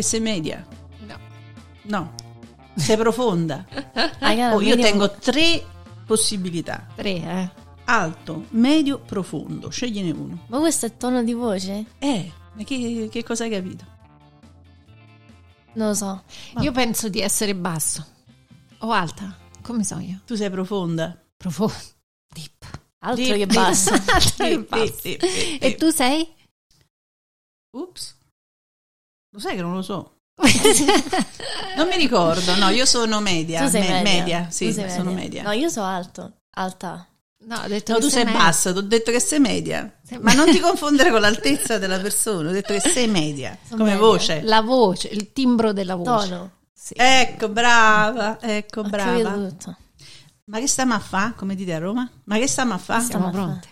Che sei media? No. No. Sei profonda. I got a Oh, io tengo tre possibilità. Tre, eh. Alto, medio, profondo. Scegliene uno. Ma questo è tono di voce? Eh, ma che, che cosa hai capito? Non lo so. Io penso di essere basso. O alta. Come so io? Tu sei profonda. Profondo. Deep. Altro Di- che basso. Alto e Sì, basso. sì, E tu sei? Ups. Lo sai che non lo so. Non mi ricordo. No, io sono media. tu sei me- media. sì, Tu sei sono media. No, io sono alto. Alta. No, ho detto No, che tu sei media. bassa, ti ho detto che sei media. Sei Ma non ti confondere con l'altezza della persona, ho detto che sei media, Sono come media. voce. La voce, il timbro della voce. Tono. Sì. Ecco, brava, ecco, Ho brava. Ma che stiamo a fa? Come dite a Roma? Ma che stiamo a fa? Stiamo Siamo a pronti.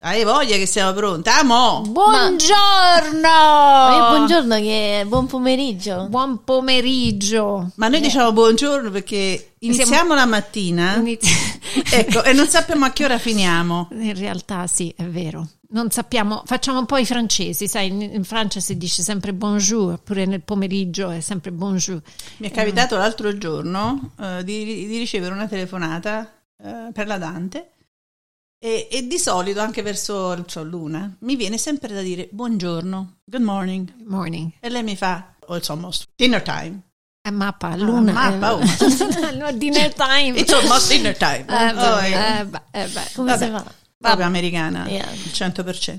Hai voglia che siamo pronti? Amo! Buongiorno! Ma io buongiorno che buon pomeriggio. Buon pomeriggio. Ma noi diciamo buongiorno perché iniziamo la mattina, Inizi- ecco, e non sappiamo a che ora finiamo. In realtà sì, è vero. Non sappiamo, facciamo un po' i francesi, sai, in, in Francia si dice sempre bonjour, pure nel pomeriggio è sempre bonjour. Mi è capitato l'altro giorno eh, di, di ricevere una telefonata eh, per la Dante e, e di solito anche verso so, l'una mi viene sempre da dire buongiorno, good morning Morning. e lei mi fa oh, it's almost dinner time È mappa, luna. mappa, oh. no, dinner time. it's almost dinner time Eh, beh, Oh, eh. eh, beh, eh, beh. Come Vabbè. si fa? proprio americana Yeah. il 100%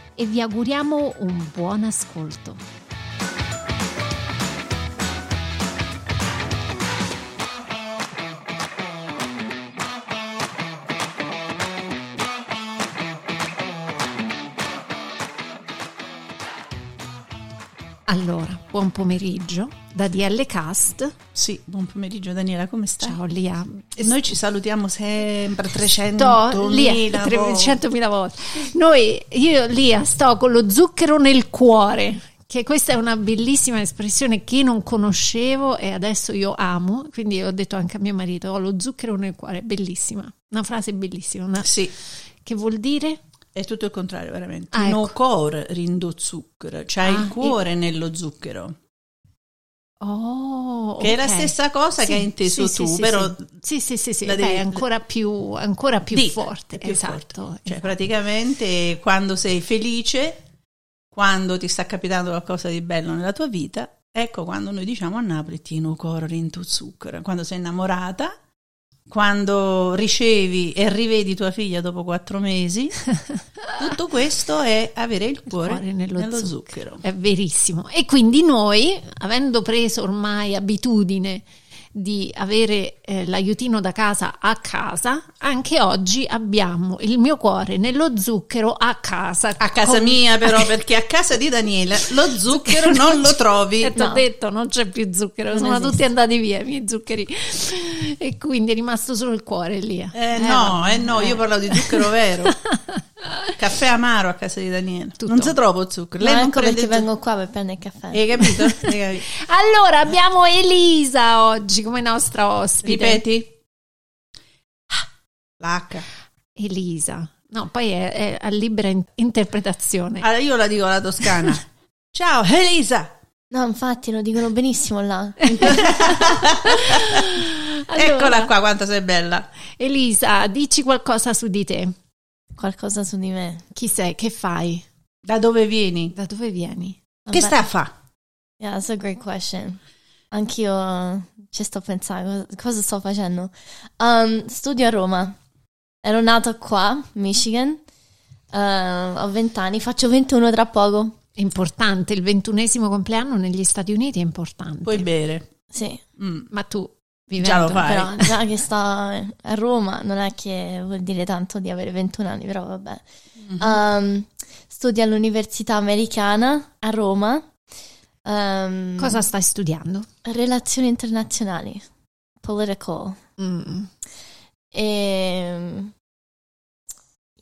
e vi auguriamo un buon ascolto. Allora, buon pomeriggio da DL Cast. Sì, buon pomeriggio Daniela, come stai? Ciao Lia. E noi ci salutiamo sempre 300.000 Sto lì volte. 300.000 volte. Noi, io Lia, sto con lo zucchero nel cuore. Che questa è una bellissima espressione che non conoscevo e adesso io amo. Quindi ho detto anche a mio marito: ho lo zucchero nel cuore, bellissima. Una frase bellissima. una- Sì, Che vuol dire? È tutto il contrario, veramente. Ah, No ecco. core rindo zucchero, c'hai Ah, il cuore nello zucchero. Oh, Che è la stessa cosa che hai inteso sì, tu, sì, sì, però sì, sì, sì, sì, beh, devi- è ancora più, ancora più Di- forte. più esatto. forte. Cioè, esatto. praticamente quando sei felice, quando ti sta capitando qualcosa di bello nella tua vita, ecco quando noi diciamo a Napoli ti no core rindo zucchero. Quando sei innamorata, quando ricevi e rivedi tua figlia dopo quattro mesi, tutto questo è avere il cuore, cuore nello nello, zucchero. zucchero. È verissimo. E quindi noi, avendo preso ormai abitudine di avere eh, l'aiutino da casa a casa, anche oggi abbiamo il mio cuore nello zucchero a casa. A casa Con- mia però, perché a casa di Daniele lo zucchero non lo trovi. E ti ho No. detto, non c'è più zucchero, Non sono esiste. tutti andati via i miei zuccheri. E quindi è rimasto solo il cuore lì. Eh, no, vabbè. eh no, io parlavo di zucchero vero. Caffè amaro a casa di Daniele. Tutto. Non si trova zucchero. Ma Lei non ecco perché zucchero. vengo qua per prendere il caffè. Hai capito? Hai capito? Allora abbiamo Elisa oggi come nostra ospite. Ripeti? L'H. Elisa. No, poi è, è a libera in- interpretazione. Allora io la dico alla toscana. Ciao Elisa. No, infatti lo dicono benissimo là. Allora, Eccola qua quanto sei bella. Elisa, dici qualcosa su di te. Qualcosa su di me. Chi sei? Che fai? Da dove vieni? Da dove vieni? Che Vabbè. stai a fa? Yeah, that's a great question. Anch'io uh, ci sto pensando, cosa- sto facendo? Um, studio a Roma. Ero nata qua, Michigan. Uh, ho 20 anni, faccio 21 tra poco. È importante, il ventunesimo compleanno negli Stati Uniti è importante. Puoi bere. Sì, Mm. Ma tu, Già lo vivendo... fai. però già che sto a Roma non è che vuol dire tanto di avere 21 anni, però vabbè. Mhm. Um, studio all'Università Americana a Roma. Um, Cosa stai studiando? Relazioni internazionali, political. Mm. E...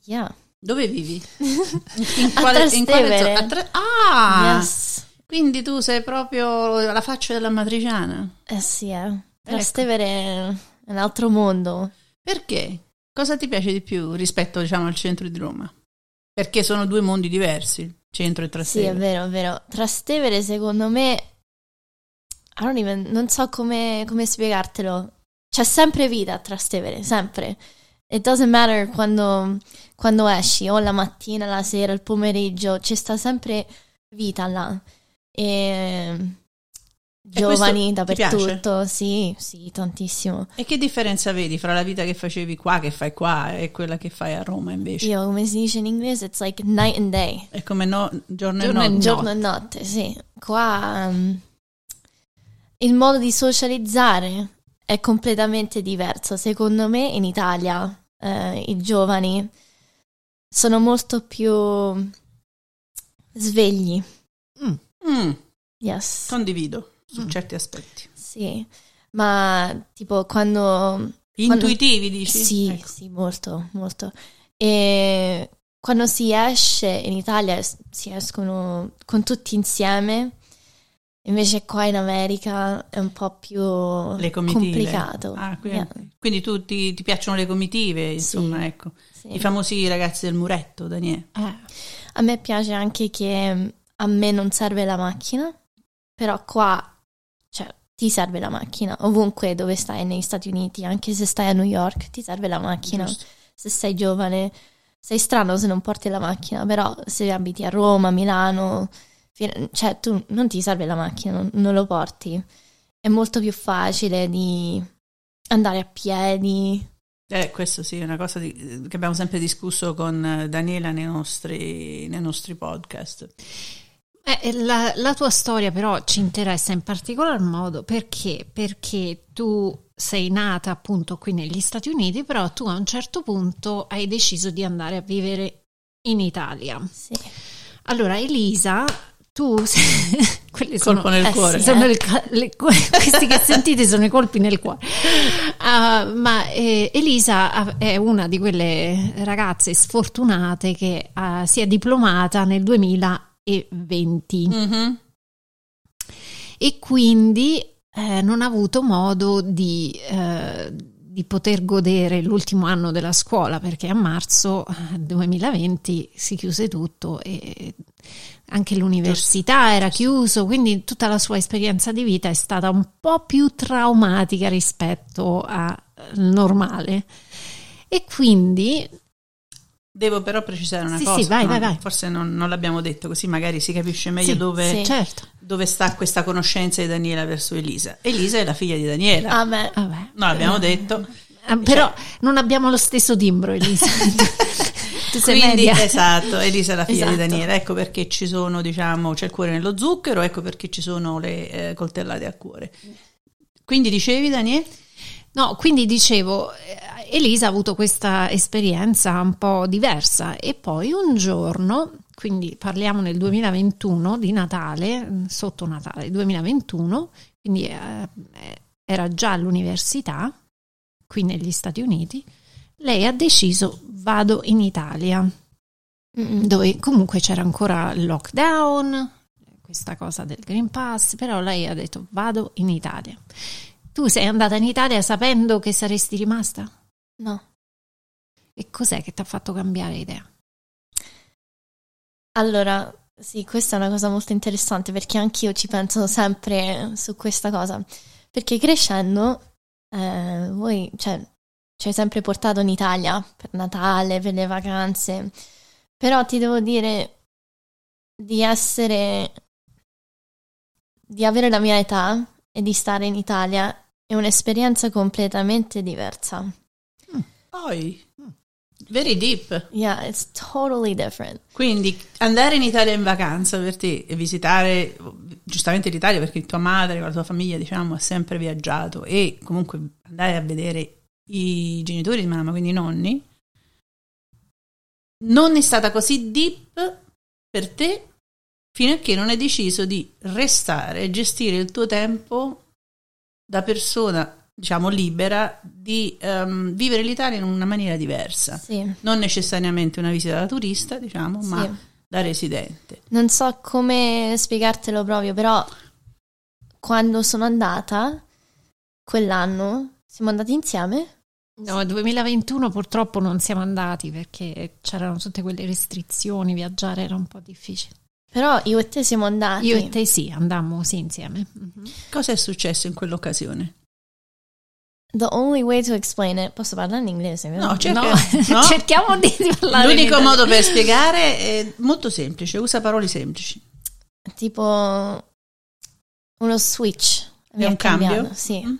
Yeah. Dove vivi? A Trastevere. zo- a Tra- ah! Yes. Quindi tu sei proprio la faccia della matriciana. Eh sì, eh. Trastevere è un altro mondo. Perché? Cosa ti piace di più rispetto, diciamo, al centro di Roma? Perché sono due mondi diversi, centro e Sì, è Trastevere. vero, è vero. Trastevere, secondo me, non so come, come spiegartelo. C'è sempre vita a Trastevere, sempre. It doesn't matter quando, quando esci, o la mattina, la sera, il pomeriggio, ci sta sempre vita là. E giovani dappertutto, sì, sì, tantissimo. E che differenza vedi fra la vita che facevi qua, che fai qua, e quella che fai a Roma invece? Io, come si dice in inglese, it's like night and day. È come no, giorno, Giorno e notte. Giorno e notte, sì. Qua um, il modo di socializzare è completamente diverso. Secondo me in Italia eh, i giovani sono molto più svegli. Mm, Yes. condivido su Mm. certi aspetti. Sì. Ma tipo quando... Intuitivi, dici? Sì, Ecco. sì, molto, molto. E quando si esce in Italia si escono con tutti insieme, invece qua in America è un po' più complicato. Ah, quindi, Yeah, quindi tu ti, ti piacciono le comitive, insomma, Sì. ecco. sì. I famosi ragazzi del muretto, Daniele. Eh, A me piace anche che mm, a me non serve la macchina, però qua, cioè, ti serve la macchina. Ovunque dove stai negli Stati Uniti, anche se stai a New York, ti serve la macchina. Giusto. se sei giovane, sei strano se non porti la macchina, però se abiti a Roma, Milano, cioè tu non ti serve la macchina, non, non lo porti. È molto più facile di andare a piedi. Eh, questo sì, è una cosa di- che abbiamo sempre discusso con Daniela nei nostri, nei nostri podcast. Eh, la, la tua storia però ci interessa in particolar modo perché? Perché tu sei nata appunto qui negli Stati Uniti, però tu a un certo punto hai deciso di andare a vivere in Italia. Sì. Allora, Elisa, tu quelli Colpo sono, nel eh cuore. sì, eh. ca- le- questi che sentite sono i colpi nel cuore. Ah, ma eh, Elisa è una di quelle ragazze sfortunate che ah, si è diplomata nel 2020 Mhm. e quindi eh, non ha avuto modo di, eh, di poter godere l'ultimo anno della scuola perché a marzo eh, 2020 si chiuse tutto e anche l'università era chiuso, quindi tutta la sua esperienza di vita è stata un po' più traumatica rispetto al normale. E quindi Devo però precisare una Sì, cosa. sì, vai, no? vai, vai. Forse non, non l'abbiamo detto, così magari si capisce meglio Sì, dove, certo, dove sta questa conoscenza di Daniela verso Elisa. Elisa è la figlia di Daniela. A me. vabbè. no, l'abbiamo detto. Ah, però non abbiamo lo stesso timbro, Elisa. tu sei Quindi, media. esatto, Elisa è la figlia di Esatto. Daniela. Ecco perché ci sono, diciamo, c'è il cuore nello zucchero, ecco perché ci sono le eh, coltellate a cuore. Quindi dicevi, Daniele? No, quindi dicevo, eh, Elisa ha avuto questa esperienza un po' diversa e poi un giorno, quindi parliamo nel 2021 di Natale, mm, sotto Natale 2021, quindi eh, era già all'università qui negli Stati Uniti, lei ha deciso vado in Italia, Mm-mm. dove comunque c'era ancora il lockdown, questa cosa del Green Pass, però lei ha detto vado in Italia. Tu sei andata in Italia sapendo che saresti rimasta? No. E cos'è che ti ha fatto cambiare idea? Allora, sì, questa è una cosa molto interessante perché anch'io ci penso sempre su questa cosa. Perché crescendo, eh, voi, cioè, ci hai sempre portato in Italia per Natale, per le vacanze, però ti devo dire di essere, di avere la mia età e di stare in Italia è un'esperienza completamente diversa. Poi, Very deep. Yeah, it's totally different. Quindi andare in Italia in vacanza per te e visitare giustamente l'Italia perché tua madre la tua famiglia diciamo ha sempre viaggiato e comunque andare a vedere i genitori di mamma, quindi i nonni, non è stata così deep per te fino a che non hai deciso di restare e gestire il tuo tempo da persona diciamo libera di um, vivere l'Italia in una maniera diversa Sì. non necessariamente una visita da turista diciamo Sì. ma da residente Non so come spiegartelo proprio, però quando sono andata quell'anno, siamo andati insieme? No, 2021 purtroppo non siamo andati perché c'erano tutte quelle restrizioni, viaggiare era un po' difficile. Però io e te siamo andati. Io e te sì, andammo sì insieme. Mhm. cosa è successo in quell'occasione? The only way to explain it, posso parlare in inglese? No, cerca- No, no. cerchiamo di parlare. in l'unico modo per spiegare è molto semplice usa parole semplici Tipo uno switch. è un cambio cambiato, Sì. Mm?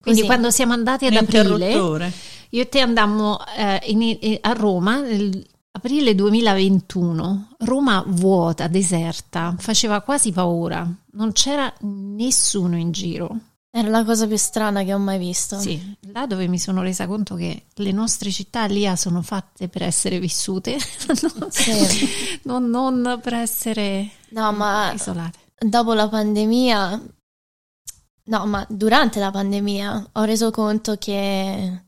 Quindi Così. quando siamo andati ad aprile, io e te andammo eh, in- eh, a Roma nel aprile 2021, Roma vuota, deserta, faceva quasi paura, non c'era nessuno in giro. Era la cosa più strana che ho mai visto. Sì, là dove mi sono resa conto che le nostre città lì sono fatte per essere vissute, non, Sì. non- non per essere No, ma isolate. dopo la pandemia, no, ma durante la pandemia ho reso conto che,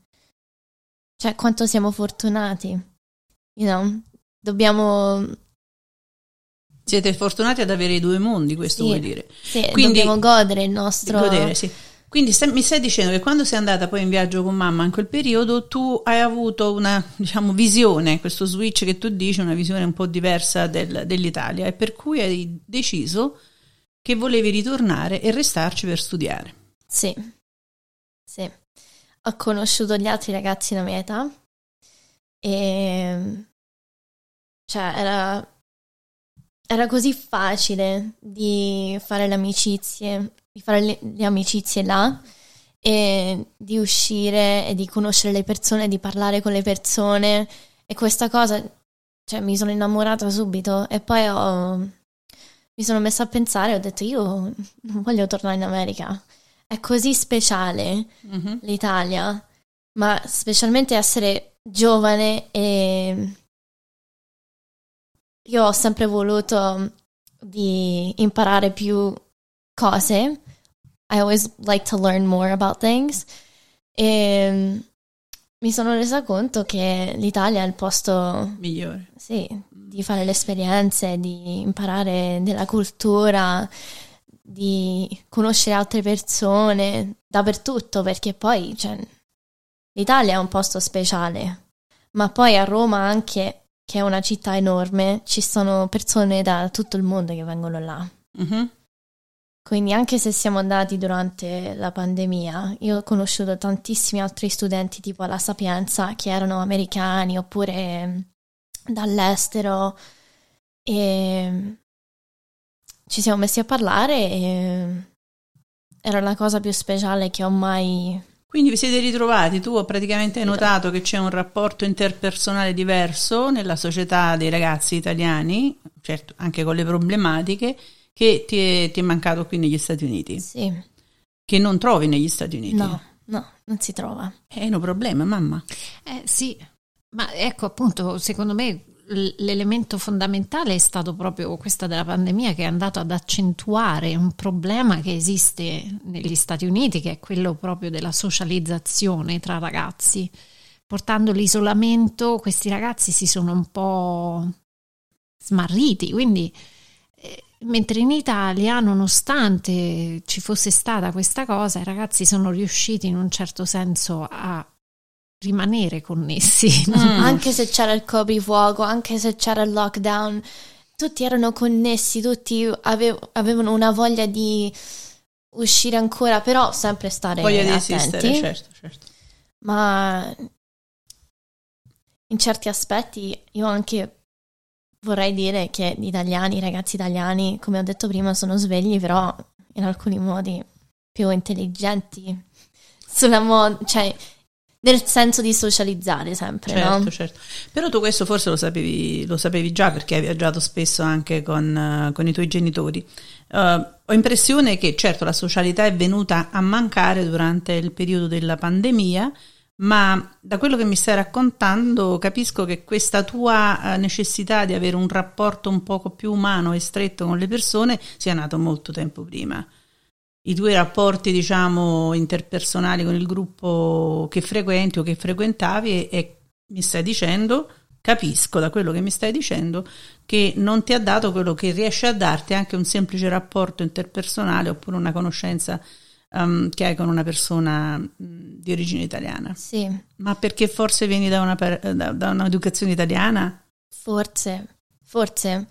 cioè, quanto siamo fortunati, you know? Dobbiamo, siete fortunati ad avere i due mondi questo Sì. vuol dire sì, Quindi- dobbiamo godere il nostro... godere, sì. Quindi stai- mi stai dicendo che quando sei andata poi in viaggio con mamma in quel periodo tu hai avuto una diciamo, visione, questo switch che tu dici, una visione un po' diversa del- dell'Italia e per cui hai deciso che volevi ritornare e restarci per studiare. Sì, sì. Ho conosciuto gli altri ragazzi della mia età e cioè era, era così facile di fare le amicizie, di fare le, le amicizie là e di uscire e di conoscere le persone, di parlare con le persone e questa cosa, cioè mi sono innamorata subito e poi ho, mi sono messa a pensare ho detto io non voglio tornare in America. È così speciale Mhm. l'Italia, ma specialmente essere giovane e io ho sempre voluto di imparare più cose. I always like to learn more about things. E mi sono resa conto che l'Italia è il posto, Migliore. sì, di fare le esperienze, di imparare della cultura, di conoscere altre persone dappertutto, perché poi cioè, l'Italia è un posto speciale, ma poi a Roma anche, che è una città enorme, ci sono persone da tutto il mondo che vengono là. Mhm. Quindi anche se siamo andati durante la pandemia, io ho conosciuto tantissimi altri studenti tipo alla Sapienza che erano americani oppure dall'estero e ci siamo messi a parlare e era la cosa più speciale che ho mai... Quindi vi siete ritrovati, tu praticamente hai notato che c'è un rapporto interpersonale diverso nella società dei ragazzi italiani, certo anche con le problematiche, che ti è, ti è mancato qui negli Stati Uniti, Sì, che non trovi negli Stati Uniti. no, no, non si trova. È un problema, mamma. Eh, sì, ma ecco appunto, secondo me l'elemento fondamentale è stato proprio questa della pandemia che è andato ad accentuare un problema che esiste negli Stati Uniti, che è quello proprio della socializzazione tra ragazzi. Portando l'isolamento, questi ragazzi si sono un po' smarriti, quindi eh, mentre in Italia, nonostante ci fosse stata questa cosa, i ragazzi sono riusciti in un certo senso a rimanere connessi. no? Mm. Anche se c'era il coprifuoco, anche se c'era il lockdown, tutti erano connessi, tutti ave- avevano una voglia di uscire ancora, però sempre stare Voglia di attenti. esistere, certo, certo. Ma in certi aspetti io anche vorrei dire che gli italiani, i ragazzi italiani, come ho detto prima, sono svegli, però in alcuni modi più intelligenti sulla moda, cioè del senso di socializzare sempre, certo, no? certo. Però tu questo forse lo sapevi, lo sapevi già perché hai viaggiato spesso anche con, eh, con i tuoi genitori. Uh, ho impressione che certo la socialità è venuta a mancare durante il periodo della pandemia, ma da quello che mi stai raccontando capisco che questa tua eh, necessità di avere un rapporto un poco più umano e stretto con le persone sia nato molto tempo prima i tuoi rapporti, diciamo, interpersonali con il gruppo che frequenti o che frequentavi e, e, mi stai dicendo, capisco da quello che mi stai dicendo, che non ti ha dato quello che riesce a darti anche un semplice rapporto interpersonale oppure una conoscenza um, che hai con una persona di origine italiana. Sì. Ma perché forse vieni da, una, da, da un'educazione italiana? Forse, forse.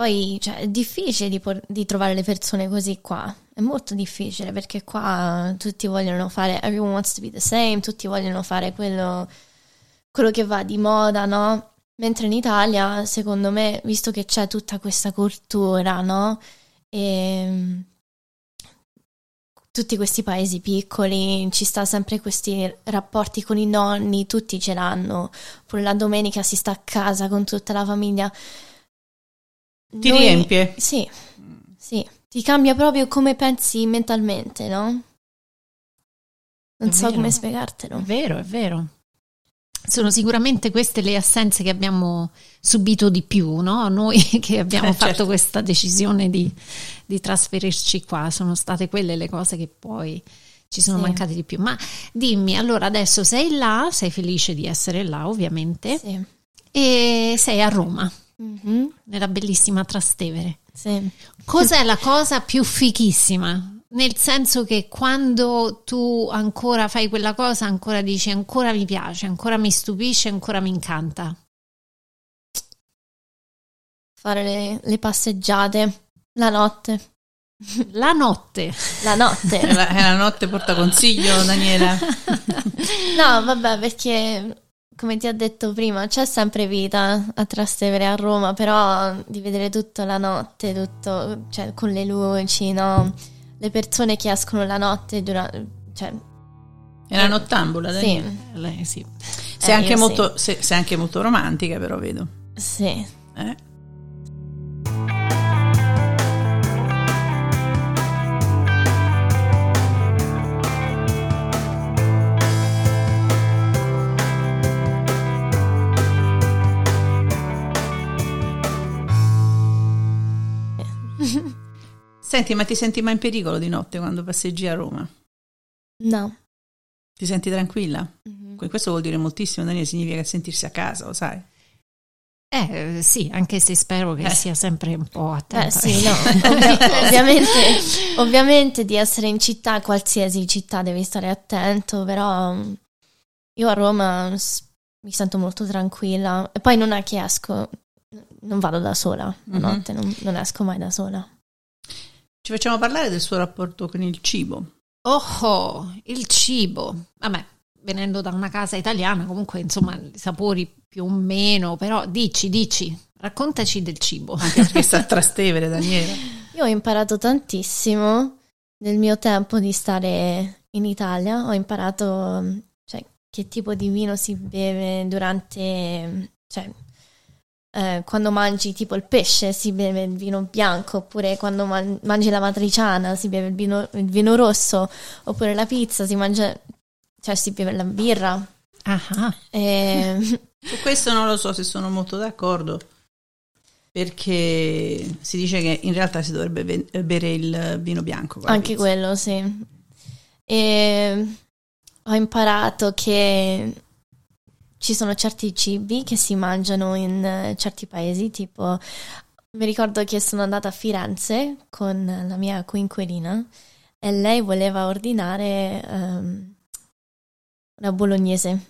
Poi cioè, è difficile di, por- di, trovare le persone così qua, è molto difficile perché qua tutti vogliono fare, everyone wants to be the same, tutti vogliono fare quello, quello che va di moda, no? Mentre in Italia, secondo me, visto che c'è tutta questa cultura, no? E ehm, tutti questi paesi piccoli, ci sta sempre questi rapporti con i nonni, tutti ce l'hanno, pure la domenica si sta a casa con tutta la famiglia ti Noi, riempie? Sì, sì, ti cambia proprio come pensi mentalmente, no? Non è so vero. come spiegartelo. È vero, è vero. Sono sicuramente queste le assenze che abbiamo subito di più, no? Noi che abbiamo eh, fatto certo. questa decisione di, di, trasferirci qua, sono state quelle le cose che poi ci sono sì. mancate di più. Ma dimmi, allora adesso sei là, sei felice di essere là, ovviamente, sì. e sei a Roma mm-hmm. nella bellissima Trastevere. Sì. Cos'è la cosa più fichissima? Nel senso che quando tu ancora fai quella cosa, ancora dici ancora mi piace, ancora mi stupisce, ancora mi incanta. Fare le, le passeggiate la notte. La notte. La notte. la, la notte porta consiglio, Daniela. no, vabbè, perché come ti ho detto prima, c'è sempre vita a Trastevere a Roma, però di vedere tutto la notte, tutto, cioè, con le luci, no? Le persone che escono la notte durante, cioè, è una nottambula, Sì. Lei sì. Sei, eh, anche molto, sì. sei, sei anche molto romantica, però vedo. Sì. Eh? Senti, ma ti senti mai in pericolo di notte quando passeggi a Roma? No. Ti senti tranquilla? Mm-hmm. Questo vuol dire moltissimo, Daniele, significa sentirsi a casa, lo sai? Eh sì, anche se spero che eh. sia sempre un po' attenta. Eh sì, no, Ovvi- ovviamente, ovviamente di essere in città, qualsiasi città devi stare attento, però io a Roma mi sento molto tranquilla e poi non è che esco, non vado da sola, la mm-hmm. notte non, non esco mai da sola. Ci facciamo parlare del suo rapporto con il cibo. Oh, oh il cibo. Vabbè, venendo da una casa italiana, comunque, insomma, i sapori più o meno, però dici, dici, raccontaci del cibo. Anche perché sta a Trastevere, Daniele. Io ho imparato tantissimo nel mio tempo di stare in Italia, ho imparato cioè, che tipo di vino si beve durante, cioè, eh, quando mangi tipo il pesce si beve il vino bianco, oppure quando man- mangi la matriciana si beve il vino, il vino, rosso, oppure la pizza si mangia, cioè si beve la birra. Ah. E... Su questo non lo so se sono molto d'accordo, perché si dice che in realtà si dovrebbe bere il vino bianco. Anche quello, sì. E ho imparato che ci sono certi cibi che si mangiano in uh, certi paesi, tipo mi ricordo che sono andata a Firenze con la mia coinquilina e lei voleva ordinare um, una bolognese.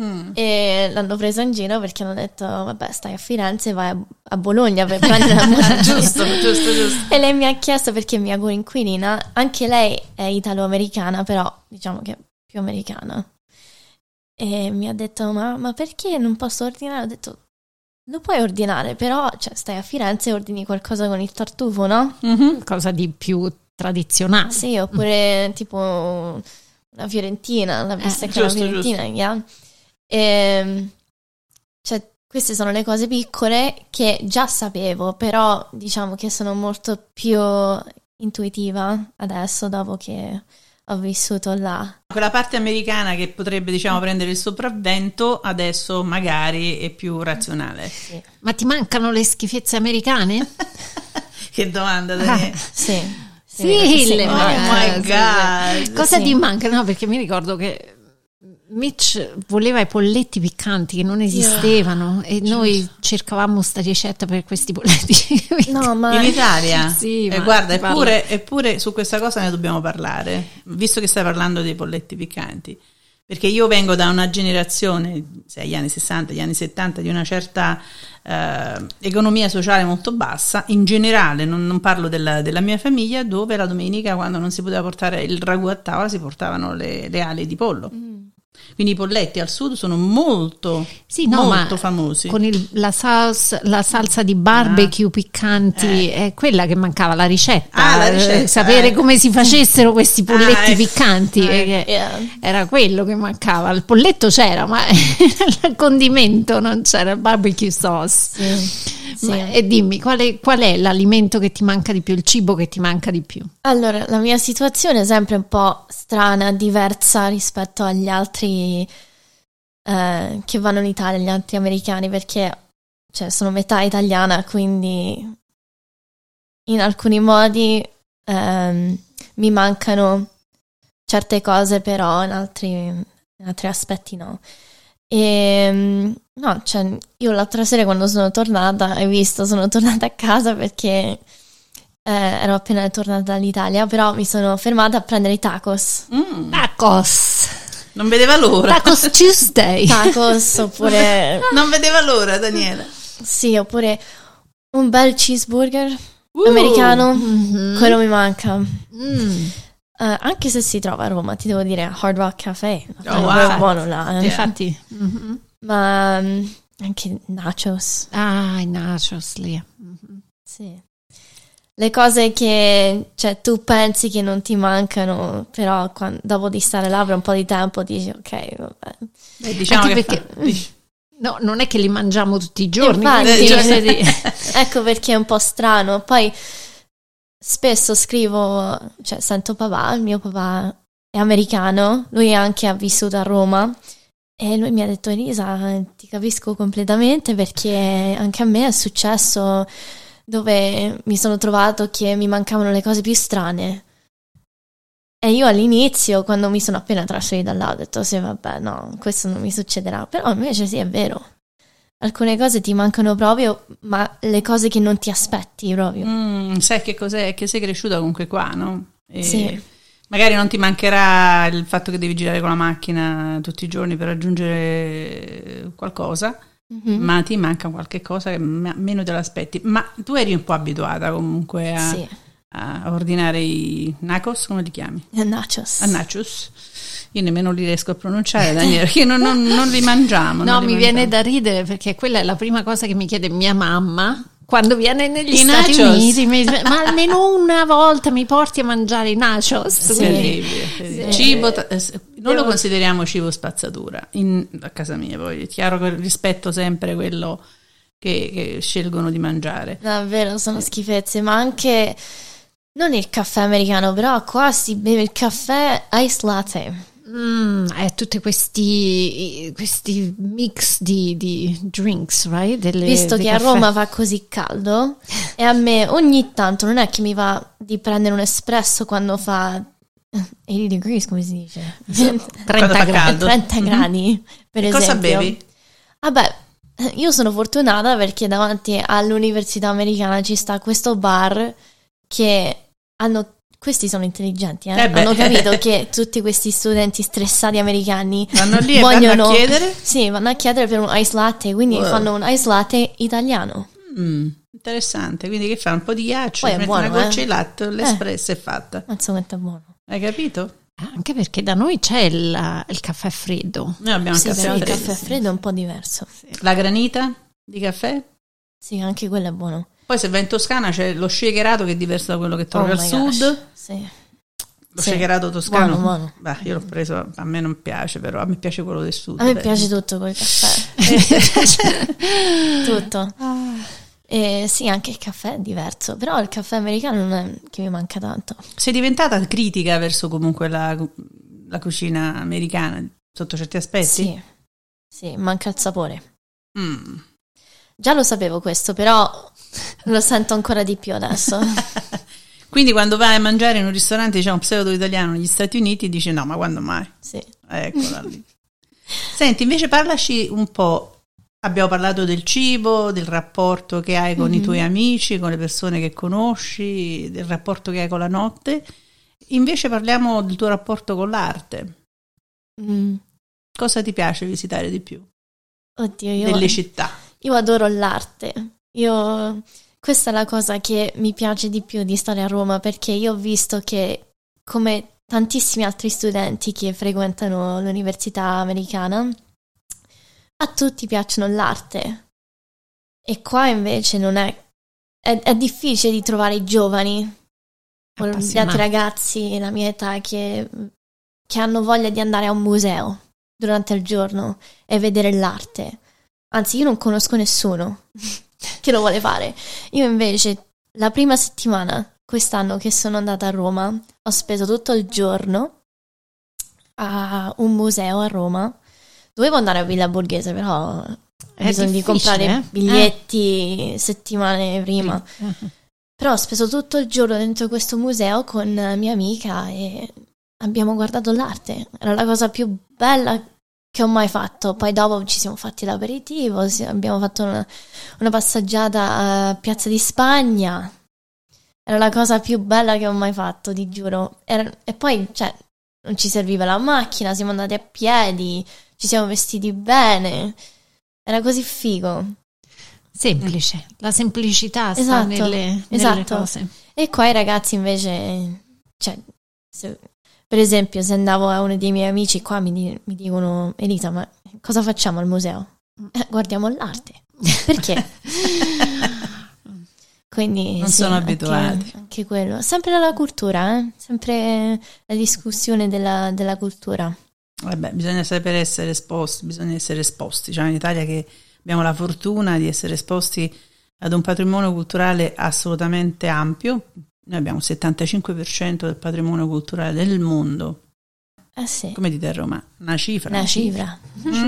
Mm. E l'hanno presa in giro perché hanno detto: Vabbè, stai a Firenze, vai a, Bologna per prendere la bolognese. giusto, giusto, giusto. E lei mi ha chiesto perché mia coinquilina, anche lei è italo-americana, però diciamo che più americana. E mi ha detto, ma, ma perché non posso ordinare? Ho detto, lo puoi ordinare, però cioè, stai a Firenze e ordini qualcosa con il tartufo, no? Mm-hmm. Cosa di più tradizionale. Sì, oppure mm. tipo una fiorentina, la vista Eh, che è una giusto, fiorentina, yeah. E, cioè, queste sono le cose piccole che già sapevo, però diciamo che sono molto più intuitiva adesso dopo che ho vissuto là. Quella parte americana che potrebbe, diciamo, prendere il sopravvento, adesso magari è più razionale. Sì, Ma ti mancano le schifezze americane? che domanda, Daniele. sì. Sì, sì, le Oh my God. Cosa Sì. ti manca? No, perché mi ricordo che Mitch voleva i polletti piccanti che non esistevano e noi cercavamo sta ricetta per questi polletti. No, ma In Italia? Sì, Eh, ma guarda, eppure, eppure su questa cosa ne dobbiamo parlare, visto che stai parlando dei polletti piccanti. Perché io vengo da una generazione, gli anni 60, gli anni 70, di una certa eh, economia sociale molto bassa, in generale, non, non parlo della, della mia famiglia, dove la domenica, quando non si poteva portare il ragù a tavola, si portavano le, le ali di pollo. Quindi i polletti al sud sono molto, Sì, no, molto famosi. con il- la, salsa, la salsa di barbecue piccanti è quella che mancava, la ricetta. Ah, la ricetta, eh, sapere eh. come si facessero questi polletti ecco. piccanti. Ah, eh, che Yeah. Era quello che mancava. Il polletto c'era, ma il condimento non c'era, il barbecue sauce. Sì, sì. Ma- e dimmi, qual è, qual è l'alimento che ti manca di più, il cibo che ti manca di più? Allora, la mia situazione è sempre un po' strana, diversa rispetto agli altri eh, che vanno in Italia, gli altri americani, perché cioè, sono metà italiana, quindi in alcuni modi ehm, mi mancano certe cose, però in altri, in altri aspetti no. E no, cioè, io l'altra sera quando sono tornata, hai visto, sono tornata a casa perché eh, ero appena tornata dall'Italia, però mi sono fermata a prendere i tacos. Mm, Tacos! non vedeva l'ora. Tacos Tuesday! Tacos oppure Non vedeva l'ora, Daniela. sì, oppure un bel cheeseburger Uh, americano. Mhm. Quello mi manca. Mm. Eh, anche se si trova a Roma, ti devo dire Hard Rock Cafe. Oh, wow. è buono là. eh. Yeah. Infatti, mhm. Ma mm, anche nachos. ah, i nachos lì. Sì. Le cose che cioè, tu pensi che non ti mancano, però quan- dopo di stare là per un po' di tempo dici ok, vabbè. Eh, diciamo Anche che perché- fa- No, non è che li mangiamo tutti i giorni. Infatti, cioè, di- ecco perché è un po' strano. Poi spesso scrivo, cioè sento papà, il mio papà è americano, lui anche ha vissuto a Roma e lui mi ha detto Elisa, ti capisco completamente perché anche a me è successo dove mi sono trovato che mi mancavano le cose più strane. E io all'inizio, quando mi sono appena trasferita là, ho detto sì, vabbè, no, questo non mi succederà. Però invece sì, è vero. Alcune cose ti mancano proprio, ma le cose che non ti aspetti proprio. Mm, sai che cos'è? Che sei cresciuta comunque qua, no? E Sì. Magari non ti mancherà il fatto che devi girare con la macchina tutti i giorni per raggiungere qualcosa, Mhm. ma ti manca qualche cosa che me- meno te l'aspetti. Ma tu eri un po' abituata comunque a, Sì, a ordinare i nachos, come li chiami? nachos. A nachos. Io nemmeno li riesco a pronunciare, Daniele, perché non, non- non li mangiamo. No, mi viene mangiamo. da ridere perché quella è la prima cosa che mi chiede mia mamma quando viene negli I Stati nachos? Uniti. mi ma almeno una volta mi porti a mangiare i nachos. Sì. Sì. Cibo, eh, non lo consideriamo cibo spazzatura in- a casa mia, poi è chiaro che rispetto sempre quello che, che scelgono di mangiare. Davvero sono schifezze, ma anche non il caffè americano, però qua si beve il caffè ice latte. Mm, è tutti questi, questi mix di, di drinks, right? Delle- Visto che a caffè. Roma fa così caldo e a me ogni tanto non è che mi va di prendere un espresso quando fa 80 degrees, come si dice? 30 Quando fa gradi. caldo. 30 Mhm. gradi, per E esempio. cosa bevi? Vabbè, io sono fortunata perché davanti all'università americana ci sta questo bar che hanno questi sono intelligenti, eh? Eh hanno capito che tutti questi studenti stressati americani Vanno lì e vogliono vanno a chiedere? Sì, vanno a chiedere per un ice latte, quindi Wow. fanno un ice latte italiano. Mm, interessante, quindi che fa? Un po' di ghiaccio, Poi buono, una goccia eh. di latte, l'espresso è fatta. Quanto è buono. Hai capito? Anche perché da noi c'è il, il caffè freddo. Noi abbiamo Sì, il però caffè il freddo. caffè freddo è un po' diverso. La granita di caffè? Sì, anche quello è buono. Poi se vai in Toscana c'è lo shakerato che è diverso da quello che trovi Oh al sud. gosh, Sì. Lo Sì. shakerato toscano? Buono, buono. Beh, io l'ho preso, a me non piace però, a me piace quello del sud. A me beh. piace tutto col caffè, tutto. E sì, anche il caffè è diverso, però il caffè americano non è che mi manca tanto. Sei diventata critica verso comunque la, la cucina americana sotto certi aspetti? Sì, sì, manca il sapore. Mm. Già lo sapevo questo, però lo sento ancora di più adesso. Quindi quando vai a mangiare in un ristorante, diciamo, pseudo italiano negli Stati Uniti, dici no, ma quando mai? Sì. Eccola lì. Senti, invece parlaci un po'. Abbiamo parlato del cibo, del rapporto che hai con i Mhm. tuoi amici, con le persone che conosci, del rapporto che hai con la notte. Invece parliamo del tuo rapporto con l'arte. Mm. Cosa ti piace visitare di più Oddio, io, delle città? io adoro l'arte. Io, questa è la cosa che mi piace di più di stare a Roma, perché io ho visto che, come tantissimi altri studenti che frequentano l'università americana, a tutti piacciono l'arte. E qua invece non è. È, è difficile di trovare i giovani, gli altri ragazzi della mia età che, che hanno voglia di andare a un museo durante il giorno e vedere l'arte. Anzi, io non conosco nessuno che lo vuole fare. Io invece, la prima settimana quest'anno che sono andata a Roma, ho speso tutto il giorno a un museo a Roma. Dovevo andare a Villa Borghese, però ho bisogno di comprare eh? biglietti settimane prima. Eh. Però ho speso tutto il giorno dentro questo museo con mia amica e abbiamo guardato l'arte. Era la cosa più bella che ho mai fatto. Poi dopo ci siamo fatti l'aperitivo, abbiamo fatto una, una passeggiata a Piazza di Spagna. Era la cosa più bella che ho mai fatto, ti giuro. Era- e poi, cioè, non ci serviva la macchina, siamo andati a piedi, ci siamo vestiti bene. Era così figo. Semplice, la semplicità sta Esatto, nelle, nelle esatto. cose. E qua i ragazzi invece, cioè, se- per esempio, se andavo a uno dei miei amici qua mi, di- mi dicono, Elisa, ma cosa facciamo al museo? "Eh, guardiamo l'arte. Perché? Quindi Non sì, sono anche- abituati. Anche, quello. Sempre la cultura, eh? sempre la discussione della, della cultura. Vabbè, bisogna sapere essere esposti, bisogna essere esposti. Diciamo in Italia che abbiamo la fortuna di essere esposti ad un patrimonio culturale assolutamente ampio. Noi abbiamo il 75% del patrimonio culturale del mondo. Eh sì, Come dite a Roma? Una cifra. una cifra. Mm.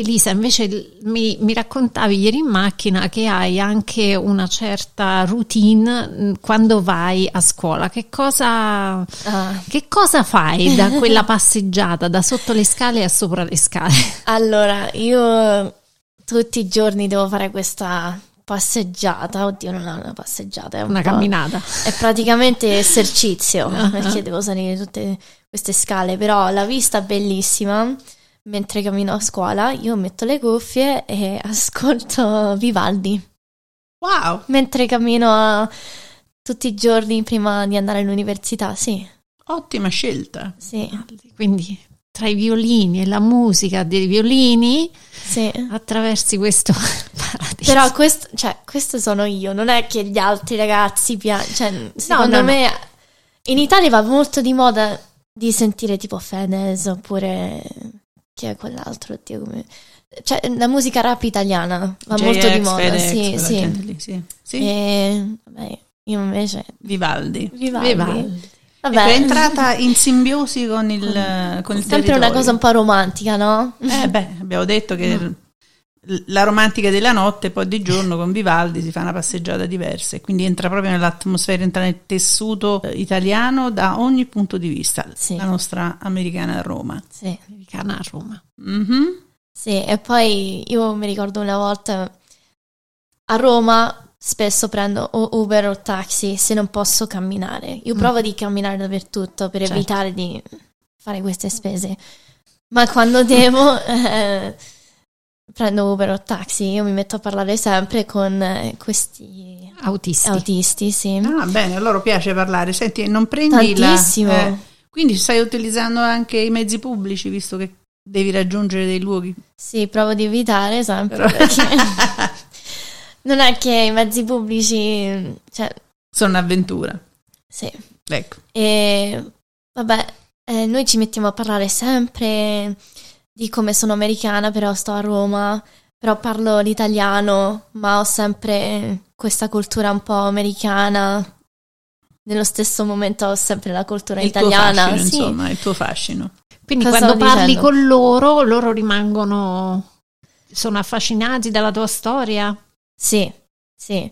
Elisa, invece mi, mi raccontavi ieri in macchina che hai anche una certa routine quando vai a scuola. Che cosa, Ah, che cosa fai da quella passeggiata da sotto le scale a sopra le scale? Allora, io tutti i giorni devo fare questa passeggiata. Oddio, non è una passeggiata, è un Una camminata. È praticamente esercizio Ah. perché devo salire tutte queste scale, però la vista è bellissima. Mentre cammino a scuola, io metto le cuffie e ascolto Vivaldi. Wow, Mentre cammino tutti i giorni prima di andare all'università, sì, ottima scelta. sì, Quindi tra i violini e la musica dei violini sì. attraversi questo paradiso. Però questo, cioè, questo sono io, non è che gli altri ragazzi piacciono. Cioè, secondo no, no. me in Italia va molto di moda di sentire tipo Fedez oppure chi è quell'altro, oddio come... Cioè, la musica rap italiana va molto di JX, moda, FedEx, sì, sì. lì, sì. Sì, E vabbè, io invece Vivaldi. Vivaldi. Vivaldi. Vabbè, Ecco, è entrata in simbiosi con il, con il sempre una territorio. cosa un po' romantica, no? Eh beh, abbiamo detto che l- la romantica della notte, poi di giorno con Vivaldi si fa una passeggiata diversa e quindi entra proprio nell'atmosfera, entra nel tessuto eh, italiano da ogni punto di vista, Sì. la nostra americana a Roma. Sì. Americana a Roma. Mhm. Sì, e poi io mi ricordo una volta a Roma spesso prendo o Uber o taxi se non posso camminare. Io Mm. provo di camminare dappertutto per Certo. evitare di fare queste spese. Ma quando devo eh, prendo Uber o taxi, io mi metto a parlare sempre con eh, questi Autisti. autisti, sì. Ah, bene, a loro piace parlare. Senti, non prendi la, Tantissimo. eh, Quindi stai utilizzando anche i mezzi pubblici, visto che devi raggiungere dei luoghi. Sì, provo di evitare sempre Però- non è che i mezzi pubblici, cioè, Sono un'avventura. sì. Ecco. E vabbè, eh, noi ci mettiamo a parlare sempre di come sono americana, però sto a Roma, però parlo l'italiano, ma ho sempre questa cultura un po' americana. Nello stesso momento ho sempre la cultura Il tuo italiana. fascino, sì. insomma, il tuo fascino. Quindi Cosa quando parli dicendo? con loro, loro rimangono, sono affascinati dalla tua storia? Sì, sì,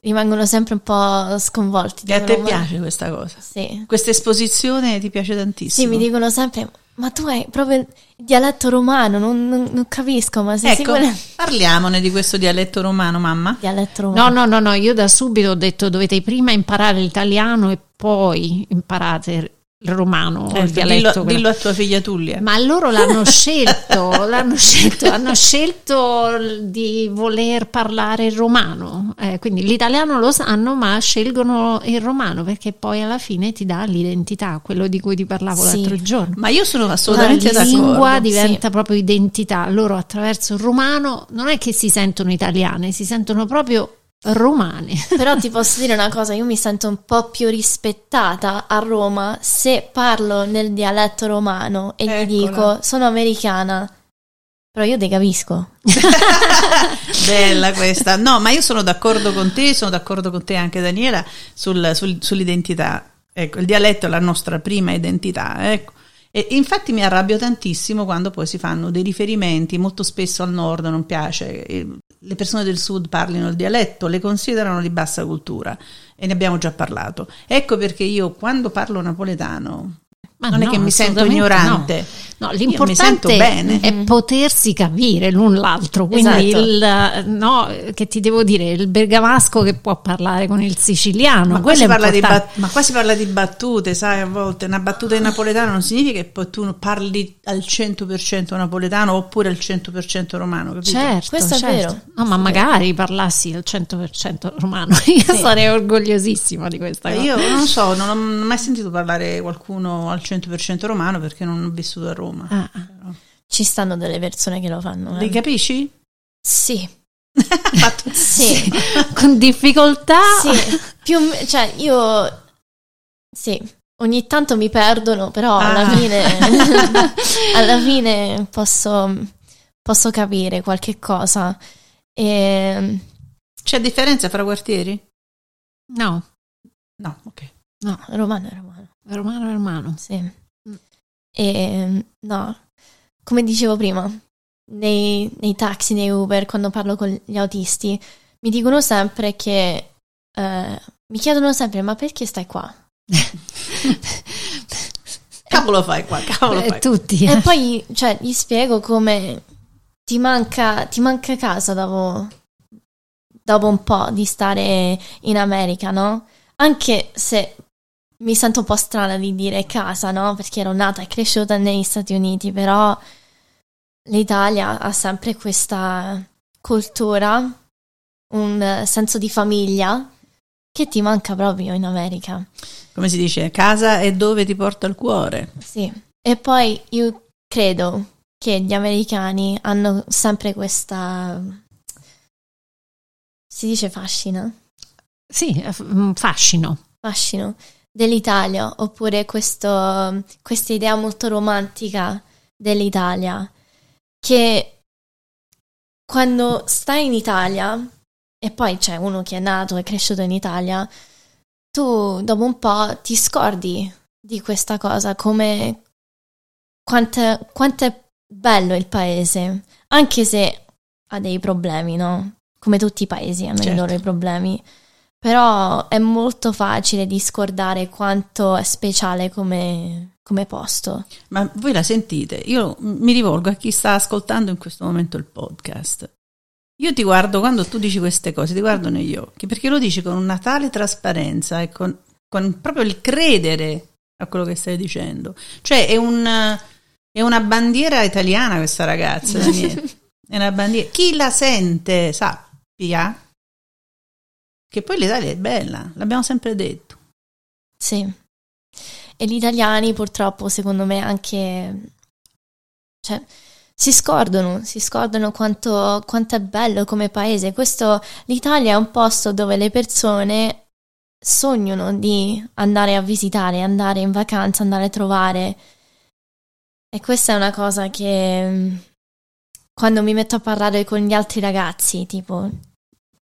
rimangono sempre un po' sconvolti. E a te piace questa cosa? Sì. Questa esposizione ti piace Sì, tantissimo? mi dicono sempre, ma tu hai proprio il dialetto romano, non, non- non capisco, ma sei Ecco, sicura? parliamone di questo dialetto romano, mamma. Dialetto romano. No, no, no, no, io da subito ho detto dovete prima imparare l'italiano e poi imparate romano, o Eh, il dialetto. dillo, quello- dillo a tua figlia Tullia. Ma loro l'hanno scelto, l'hanno scelto, hanno scelto di voler parlare il romano, Eh, quindi l'italiano lo sanno ma scelgono il romano perché poi alla fine ti dà l'identità, quello di cui ti parlavo Sì. l'altro giorno. Ma io sono assolutamente La d'accordo. lingua diventa sì. proprio identità, loro attraverso il romano non è che si sentono italiane, si sentono proprio romane. Però ti posso dire una cosa, io mi sento un po' più rispettata a Roma se parlo nel dialetto romano e Eccola. gli dico sono americana, però io te capisco. Bella questa. No, ma io sono d'accordo con te, sono d'accordo con te anche Daniela sul- sul- sull'identità. Ecco, il dialetto è la nostra prima identità, ecco. E infatti mi arrabbio tantissimo quando poi si fanno dei riferimenti, molto spesso al nord non piace, e le persone del sud parlino il dialetto, le considerano di bassa cultura e ne abbiamo già parlato. Ecco perché io quando parlo napoletano Ma non è no, che mi sento ignorante. No, sento l'importante bene. è potersi capire l'un l'altro, quindi Esatto. il, no, che ti devo dire, il bergamasco che può parlare con il siciliano, Ma qua, quello si è parla di bat- ma qua si parla di battute, sai, a volte una battuta in napoletano non significa che poi tu parli al 100% napoletano oppure al 100% romano, capito? Certo, Questo è certo. vero. No, ma è magari parlassi al 100% romano, io Sì. sarei orgogliosissima di questa Eh, cosa. Io non so, non ho mai sentito parlare qualcuno al 100% romano perché non ho vissuto a Roma. Ah, Ci stanno delle persone che lo fanno. Li eh. capisci? Sì, Fatto- sì, con difficoltà. sì. Più, cioè io sì, ogni tanto mi perdono, però alla Ah. fine alla fine posso, posso capire qualche cosa. E, C'è differenza fra quartieri? No, No, ok. no, romano è romano. Romano romano. Sì. E no, come dicevo prima, nei, nei taxi, nei Uber, quando parlo con gli autisti, mi dicono sempre che eh, mi chiedono sempre: ma perché stai qua? Cavolo fai qua, cavolo Eh, fai. tutti. E poi cioè, gli spiego come ti manca, ti manca casa dopo, dopo un po' di stare in America, no? Anche se mi sento un po' strana di dire casa, no? Perché ero nata e cresciuta negli Stati Uniti, però l'Italia ha sempre questa cultura, un eh, senso di famiglia che ti manca proprio in America. Come si dice, casa è dove ti porta il cuore. Sì, e poi io credo che gli americani hanno sempre questa... si dice fascina? Sì, f- un fascino. Fascino dell'Italia, oppure questo, questa idea molto romantica dell'Italia, che quando stai in Italia, e poi c'è uno che è nato e cresciuto in Italia, tu dopo un po' ti scordi di questa cosa, come quanto, quanto è bello il paese, anche se ha dei problemi, no? Come tutti i paesi hanno Certo. i loro problemi. Però è molto facile di scordare quanto è speciale come, come posto. Ma voi la sentite? Io mi rivolgo a chi sta ascoltando in questo momento il podcast. Io ti guardo quando tu dici queste cose, ti guardo negli occhi, perché lo dici con una tale trasparenza e con, con proprio il credere a quello che stai dicendo. Cioè è, un, è una bandiera italiana questa ragazza, Daniele. È una bandiera. Chi la sente sappia che poi l'Italia è bella, l'abbiamo sempre detto. Sì. e gli italiani purtroppo secondo me anche cioè, si scordano, si scordano quanto, quanto è bello come paese. Questo, L'Italia è un posto dove le persone sognano di andare a visitare, andare in vacanza, andare a trovare. E questa è una cosa che quando mi metto a parlare con gli altri ragazzi, tipo,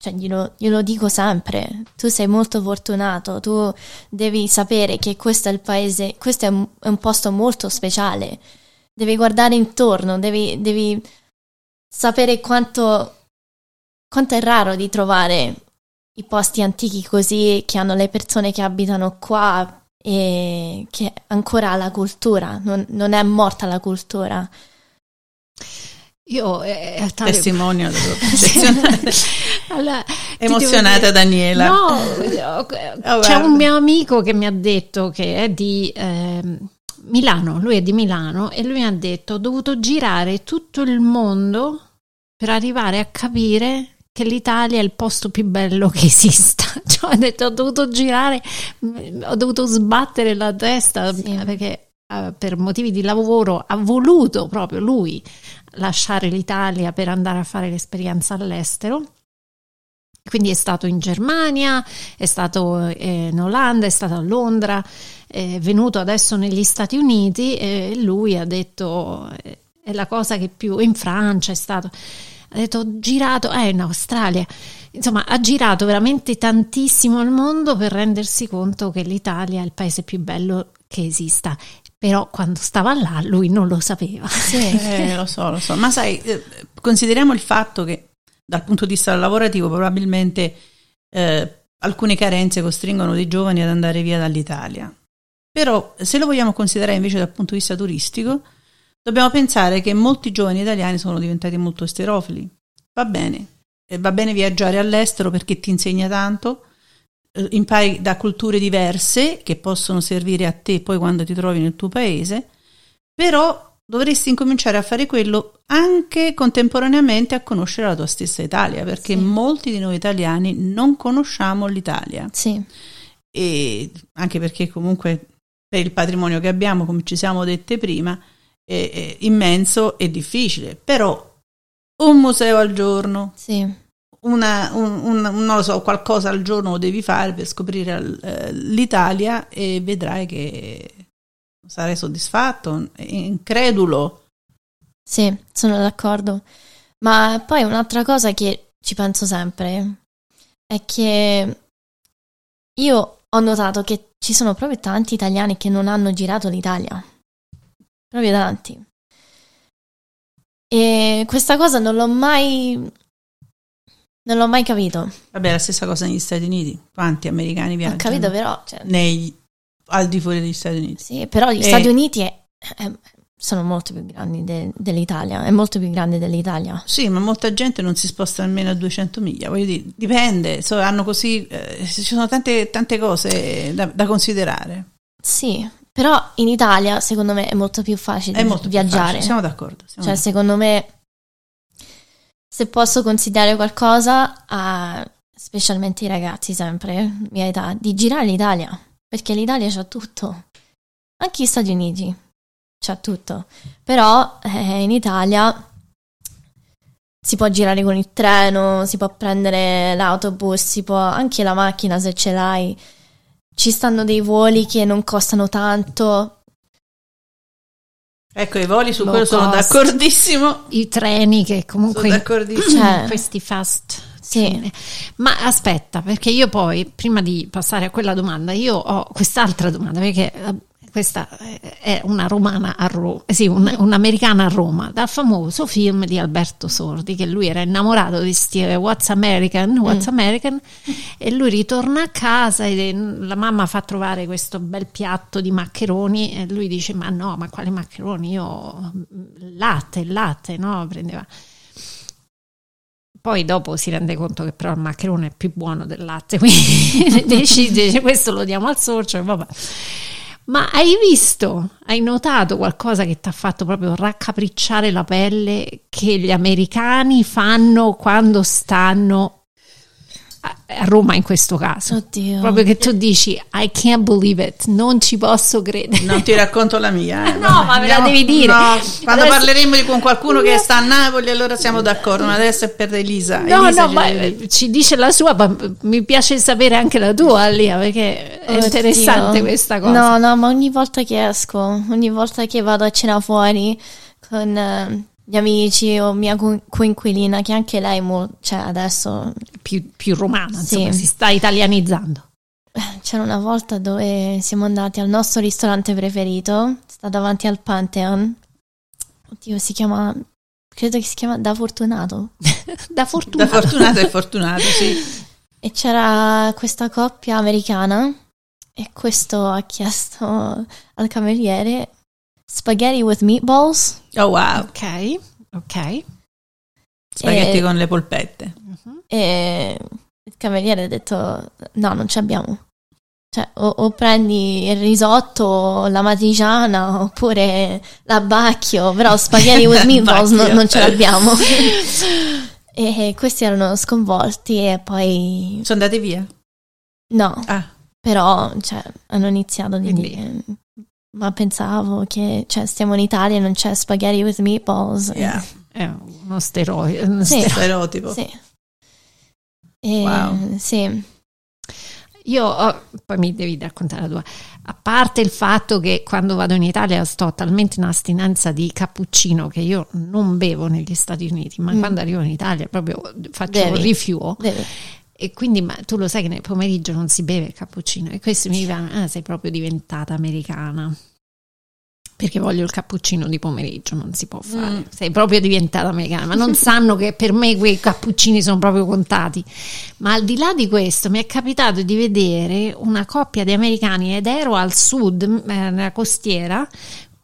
cioè glielo, glielo, dico sempre, tu sei molto fortunato, tu devi sapere che questo è il paese, questo è un, è un posto molto speciale devi guardare intorno, devi, devi sapere quanto, quanto è raro di trovare i posti antichi così che hanno le persone che abitano qua e che ancora ha la cultura, non, non è morta la cultura. Io eh, eh tale... testimonio allora, emozionata Daniela. No, oh, c'è un mio amico che mi ha detto che è di eh, Milano, lui è di Milano e lui ha detto ho dovuto girare tutto il mondo per arrivare a capire che l'Italia è il posto più bello che esista. Cioè, ha detto ho dovuto girare, ho dovuto sbattere la testa sì. perché per motivi di lavoro ha voluto proprio lui lasciare l'Italia per andare a fare l'esperienza all'estero. Quindi è stato in Germania, è stato eh, in Olanda, è stato a Londra è venuto adesso negli Stati Uniti e lui ha detto è la cosa che più in Francia è stato ha detto ho girato eh in Australia insomma ha girato veramente tantissimo il mondo per rendersi conto che l'Italia è il paese più bello che esista però quando stava là lui non lo sapeva. Sì, eh, lo so lo so. Ma sai eh, consideriamo il fatto che dal punto di vista lavorativo probabilmente eh, alcune carenze costringono dei giovani ad andare via dall'Italia. Però se lo vogliamo considerare invece dal punto di vista turistico, dobbiamo pensare che molti giovani italiani sono diventati molto esterofili. Va bene, va bene viaggiare all'estero perché ti insegna tanto, impari da culture diverse che possono servire a te poi quando ti trovi nel tuo paese, però dovresti incominciare a fare quello anche contemporaneamente a conoscere la tua stessa Italia, perché sì. molti di noi italiani non conosciamo l'Italia. Sì. E anche perché comunque per il patrimonio che abbiamo, come ci siamo dette prima, è, è immenso e difficile, però un museo al giorno, sì. Una, un, un, non lo so, qualcosa al giorno lo devi fare per scoprire eh, l'Italia e vedrai che sarai soddisfatto, incredulo. Sì, sono d'accordo. Ma poi un'altra cosa che ci penso sempre è che io ho notato che ci sono proprio tanti italiani che non hanno girato l'Italia. Proprio tanti. E questa cosa non l'ho mai. Non l'ho mai capito. Vabbè, la stessa cosa negli Stati Uniti. Quanti americani viaggiano? Ho capito, però. Cioè... Nei, al di fuori degli Stati Uniti. Sì, però gli e... Stati Uniti è, è, sono molto più grandi de, dell'Italia, è molto più grande dell'Italia. Sì, ma molta gente non si sposta nemmeno a 200 miglia, voglio dire, dipende, so, hanno così, eh, ci sono tante, tante cose da, da, considerare. Sì, però in Italia secondo me è molto più facile molto viaggiare. Facile, siamo d'accordo. Siamo cioè, d'accordo. secondo me, se posso consigliare qualcosa a specialmente i ragazzi sempre, mia età, di girare l'Italia, perché l'Italia c'ha tutto, anche gli Stati Uniti c'è tutto. Però eh, in Italia si può girare con il treno, si può prendere l'autobus, si può anche la macchina se ce l'hai. Ci stanno dei voli che non costano tanto. Ecco, i voli su Low quello cost. sono d'accordissimo. I treni che comunque... Sono d'accordissimo. Cioè, questi fast... Sì. Ma aspetta, perché io poi, prima di passare a quella domanda, io ho quest'altra domanda, perché questa è una romana a Roma, sì, un, un'americana a Roma, dal famoso film di Alberto Sordi, che lui era innamorato di stile What's American, What's mm. American, e lui ritorna a casa e la mamma fa trovare questo bel piatto di maccheroni e lui dice ma no, ma quali maccheroni? Io latte, latte, no? Prendeva... Poi dopo si rende conto che però il maccherone è più buono del latte, quindi decide, questo lo diamo al socio, vabbè. Ma hai visto, hai notato qualcosa che ti ha fatto proprio raccapricciare la pelle che gli americani fanno quando stanno a Roma in questo caso. Oddio. Proprio che tu dici I can't believe it, non ci posso credere. Non ti racconto la mia. eh, No, ma me la devi dire. No, quando Adesso- parleremo di- con qualcuno che sta a Napoli, allora siamo d'accordo. Ma adesso è per Elisa. No, Elisa no, ci ma deve eh, ci dice la sua, ma mi piace sapere anche la tua, Lia, perché è Oddio. interessante questa cosa. No, no, ma ogni volta che esco, ogni volta che vado a cena fuori con eh, gli amici o mia co- coinquilina, che anche lei mo- cioè adesso Più, più romana, Sì. insomma, si sta italianizzando. c'era una volta dove siamo andati al nostro ristorante preferito, sta davanti al Pantheon. Oddio, si chiama credo che si chiama Da Fortunato. Da Da fortuna. fortunato e fortunato, sì. E c'era questa coppia americana e questo ha chiesto al cameriere spaghetti with meatballs. Oh wow, Ok, ok. spaghetti Eh, con le polpette. Mhm. E il cameriere ha detto: No, non ci abbiamo. Cioè, o, o prendi il risotto, o la matriciana, oppure l'abbacchio, però spaghetti with meatballs non, non ce l'abbiamo. e questi erano sconvolti e poi Sono andate via? no, Ah, però cioè, hanno iniziato a Quindi- dire ma pensavo che cioè, stiamo in Italia e non c'è spaghetti with meatballs. yeah. È uno steroide. uno Sì. ste- stereotipo. Sì. E, Wow. sì. Io ho- poi mi devi raccontare la tua. A parte il fatto che quando vado in Italia sto talmente in astinenza di cappuccino che io non bevo negli Stati Uniti, ma Mm. quando arrivo in Italia proprio faccio Devi. un rifiuto. Devi. E quindi ma tu lo sai che nel pomeriggio non si beve il cappuccino e questo mi dicono, ah, sei proprio diventata americana. Perché voglio il cappuccino di pomeriggio, non si può fare. Mm. Sei proprio diventata americana, ma non sanno che per me quei cappuccini sono proprio contati. Ma al di là di questo, mi è capitato di vedere una coppia di americani ed ero al sud, eh, nella costiera,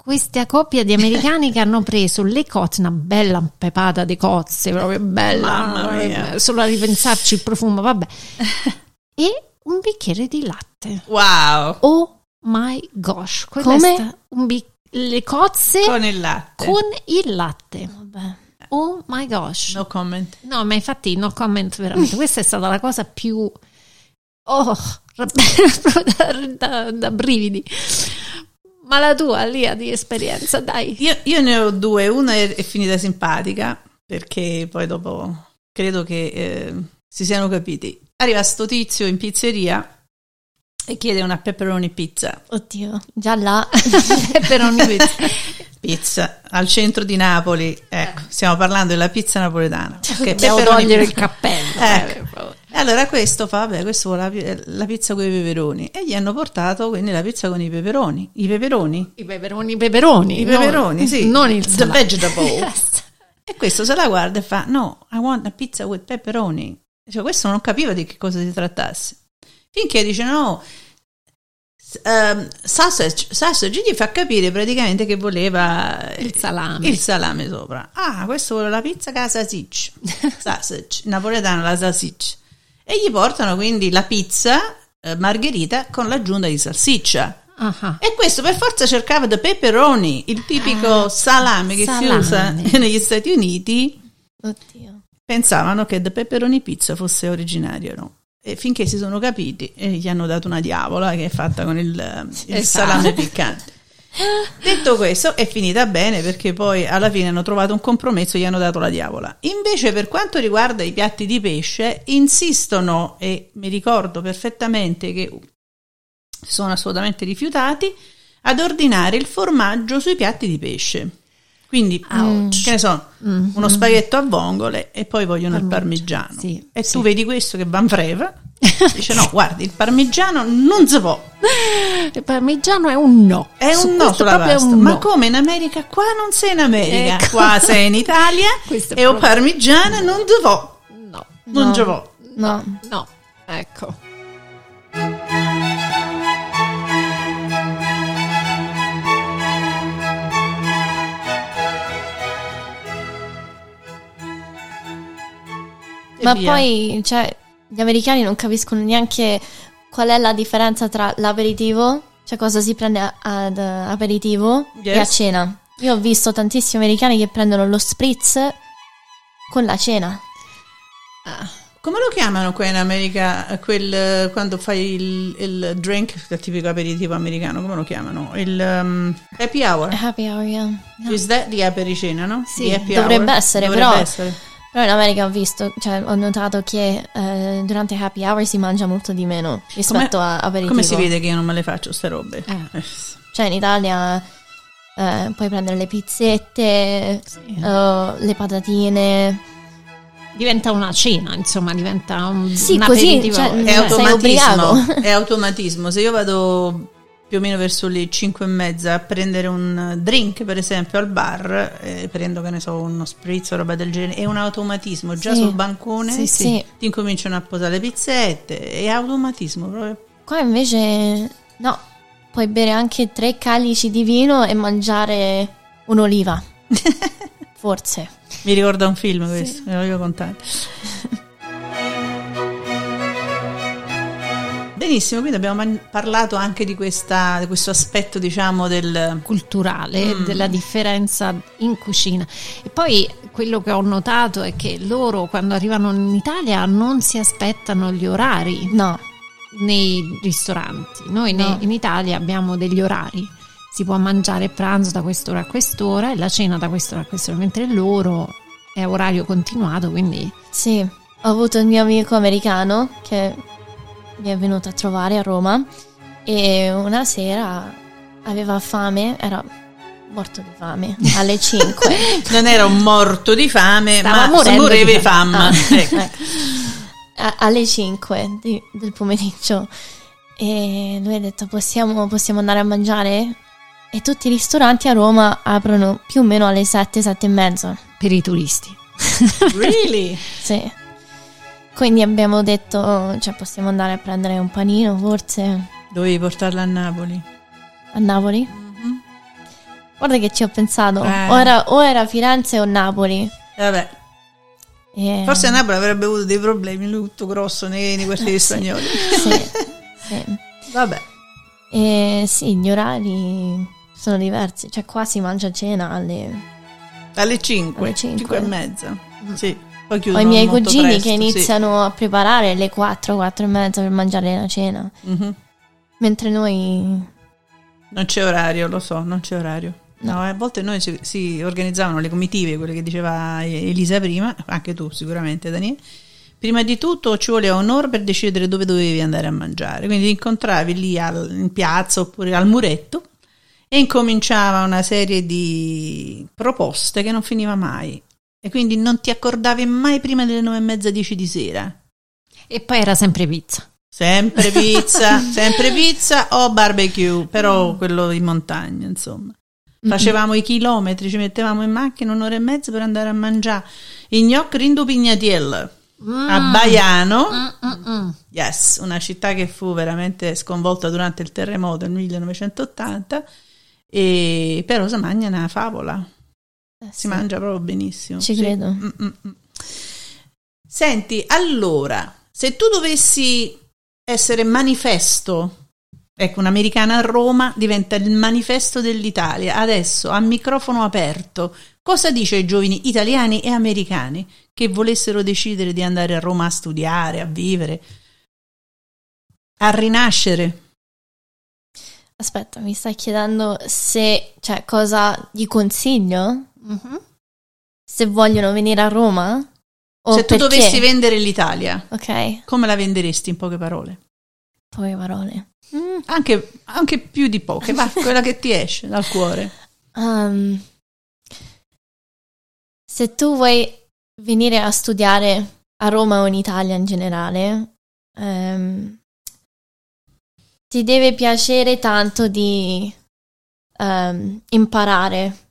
questa coppia di americani che hanno preso le cozze, una bella pepata di cozze, proprio bella, Mamma mia. eh, solo a ripensarci il profumo, vabbè. e un bicchiere di latte. Wow, Oh my gosh, quella Come? bic- le cozze con il latte. con il latte. Vabbè. Oh my gosh. No comment. No, ma infatti no comment veramente. Questa è stata la cosa più... Oh, da, da- da brividi. Ma la tua, Lia, di esperienza, dai. Io, io ne ho due, una è, è finita simpatica, perché poi dopo credo che eh, si siano capiti. Arriva sto tizio in pizzeria e chiede una pepperoni pizza. Oddio, già là. Pepperoni pizza. Pizza al centro di Napoli, ecco, stiamo parlando della pizza napoletana. Che Devo togliere il cappello. Ecco. E allora questo fa, vabbè, questo vuole la, pi- la pizza con i peperoni. E gli hanno portato quindi la pizza con i peperoni. I peperoni? I peperoni, i peperoni. I non- peperoni, sì. Non il The vegetable. Yes. E questo se la guarda e fa: No, I want a pizza with pepperoni. Cioè, questo non capiva di che cosa si trattasse. Finché dice: No, ehm, sausage, sausage gli fa capire praticamente che voleva Il salame. il salame sopra. Ah, questo vuole la pizza con la salsiccia. Sausage, napoletano la salsiccia. E gli portano quindi la pizza eh, margherita con l'aggiunta di salsiccia. Ah. E questo per forza cercava da pepperoni, il tipico Ah, salame che salame. si usa negli Stati Uniti. Oddio. Pensavano che da pepperoni pizza fosse originario, no? E finché si sono capiti e gli hanno dato una diavola che è fatta con il, il Esatto. salame piccante. Detto questo, è finita bene perché poi alla fine hanno trovato un compromesso e gli hanno dato la diavola. Invece, per quanto riguarda i piatti di pesce, insistono e mi ricordo perfettamente che sono assolutamente rifiutati ad ordinare il formaggio sui piatti di pesce. Quindi, Ouch. che ne so, Mm, uno spaghetto a vongole e poi vogliono il Parmigiano, parmigiano. sì, e sì. tu vedi questo che van freva, dice no, guardi, il parmigiano non si può, Il parmigiano è un no. è Su un no sulla pasta. un Ma no. come in America? Qua non sei in America, Ecco. qua sei in Italia e o parmigiano non si può, No, non No. ci può. No. no, ecco. Ma via. poi, cioè, gli americani non capiscono neanche qual è la differenza tra l'aperitivo, cioè cosa si prende ad eh, aperitivo e a Yes. cena. Io ho visto tantissimi americani che prendono lo spritz con la cena. Ah, Come lo chiamano qua in America? Quel, quando fai il, il drink, il tipico aperitivo americano, come lo chiamano? Il um, happy hour. Happy hour, yeah. yeah. Is that di apericena, no? Sì, dovrebbe hour? essere, Dovrebbe però- essere. Però in America ho visto, cioè ho notato che eh, durante happy hour si mangia molto di meno rispetto a aperitivo. Come si vede che io non me le faccio ste robe? Eh. Eh, Cioè in Italia eh, puoi prendere le pizzette, Sì. eh, le patatine. Diventa una cena, insomma, diventa un, Sì, un così, aperitivo. cioè, È automatismo, è automatismo. Se io vado più o meno verso le 5 e mezza a prendere un drink, per esempio, al bar, eh, prendo che ne so, uno spritz o roba del genere, è un automatismo. Già Sì. sul bancone Sì, Sì. ti incominciano a posare le pizzette, è automatismo proprio. Qua invece no, puoi bere anche tre calici di vino e mangiare un'oliva. Forse. Mi ricorda un film questo, ve lo voglio contare. Benissimo, quindi abbiamo man- parlato anche di, questa, di questo aspetto, diciamo, del... culturale Mm. della differenza in cucina. E poi quello che ho notato è che loro quando arrivano in Italia non si aspettano gli orari No. nei ristoranti. Noi ne- No. in Italia abbiamo degli orari. Si può mangiare pranzo da quest'ora a quest'ora e la cena da quest'ora a quest'ora, mentre loro è orario continuato, quindi Sì, ho avuto il mio amico americano che mi è venuto a trovare a Roma e una sera aveva fame, era morto di fame alle 5. Non era un morto di fame, Stava ma moreva di fame. Ah, Ecco. ecco. A- alle 5 di- del pomeriggio e lui ha detto possiamo, possiamo andare a mangiare? E tutti i ristoranti a Roma aprono più o meno alle 7, 7 e mezza. per i turisti. Really? Sì. Quindi abbiamo detto, cioè possiamo andare a prendere un panino forse Dovevi portarla a Napoli. a Napoli? Guarda che ci ho pensato, Eh. o, era, o era Firenze o Napoli. Vabbè, E- forse a Napoli avrebbe avuto dei problemi, lui tutto grosso nei, nei quartieri Eh, sì. spagnoli. Sì, sì. Vabbè. E sì, gli orari sono diversi, cioè qua si mangia cena alle... Alle 5, Alle 5. 5 e mezza. Sì. Poi Ho i miei cugini presto, che sì. iniziano a preparare alle 4, 4 e mezza per mangiare la cena, Mhm. mentre noi... Non c'è orario, lo so, non c'è orario. No, a volte noi si, si organizzavano le comitive, quelle che diceva Elisa prima, anche tu sicuramente Daniele. Prima di tutto ci voleva un'ora per decidere dove dovevi andare a mangiare, quindi ti incontravi lì al- in piazza oppure al muretto e incominciava una serie di proposte che non finiva mai e quindi non ti accordavi mai prima delle nove e mezza, dieci di sera. E poi era sempre pizza. Sempre pizza, sempre pizza o barbecue, però quello in montagna, insomma. Facevamo i chilometri, ci mettevamo in macchina un'ora e mezza per andare a mangiare i gnocchi rindupignatiel a Baiano. Mm, mm, mm. Yes, una città che fu veramente sconvolta durante il terremoto nel 1980 e però si mangia una favola, eh, si sì. mangia proprio benissimo. Ci Sì. credo. Mm, mm, mm. Senti, allora, se tu dovessi essere manifesto, ecco, un'americana a Roma diventa il manifesto dell'Italia, adesso a microfono aperto, cosa dice ai giovani italiani e americani che volessero decidere di andare a Roma a studiare, a vivere, a rinascere? Aspetta, mi stai chiedendo se, cioè, cosa gli consiglio? Mhm. Se vogliono venire a Roma? O se tu perché? dovessi vendere l'Italia, Ok, come la venderesti in poche parole? poche parole. Mm, Anche, anche più di poche, va, quella che ti esce dal cuore. um, se tu vuoi venire a studiare a Roma o in Italia in generale, ehm, ti deve piacere tanto di ehm, imparare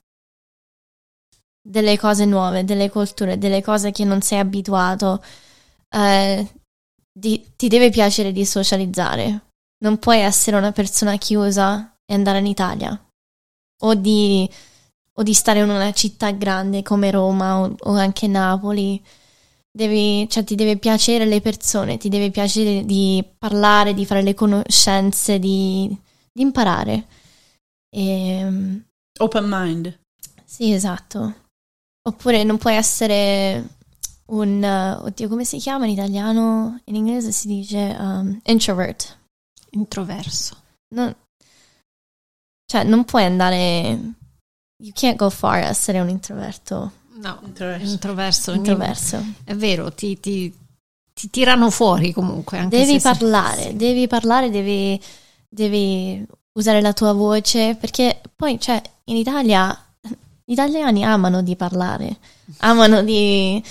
delle cose nuove, delle culture, delle cose che non sei abituato. Eh, di- ti deve piacere di socializzare. Non puoi essere una persona chiusa e andare in Italia o di, o di stare in una città grande come Roma o, o anche Napoli. Devi, cioè, ti deve piacere le persone, ti deve piacere di parlare, di fare le conoscenze, di, di imparare. E, Open mind. sì, esatto. Oppure non puoi essere un, uh, oddio, come si chiama in italiano? In inglese si dice um, introvert. Introverso. Non, cioè, non puoi andare. You can't go far a essere un introverto. No, Introverso. introverso. Introverso. È vero, ti, ti- ti tirano fuori comunque. Anche Devi se- parlare, devi parlare, devi, devi usare la tua voce, perché poi, cioè, in Italia gli italiani amano di parlare, amano di,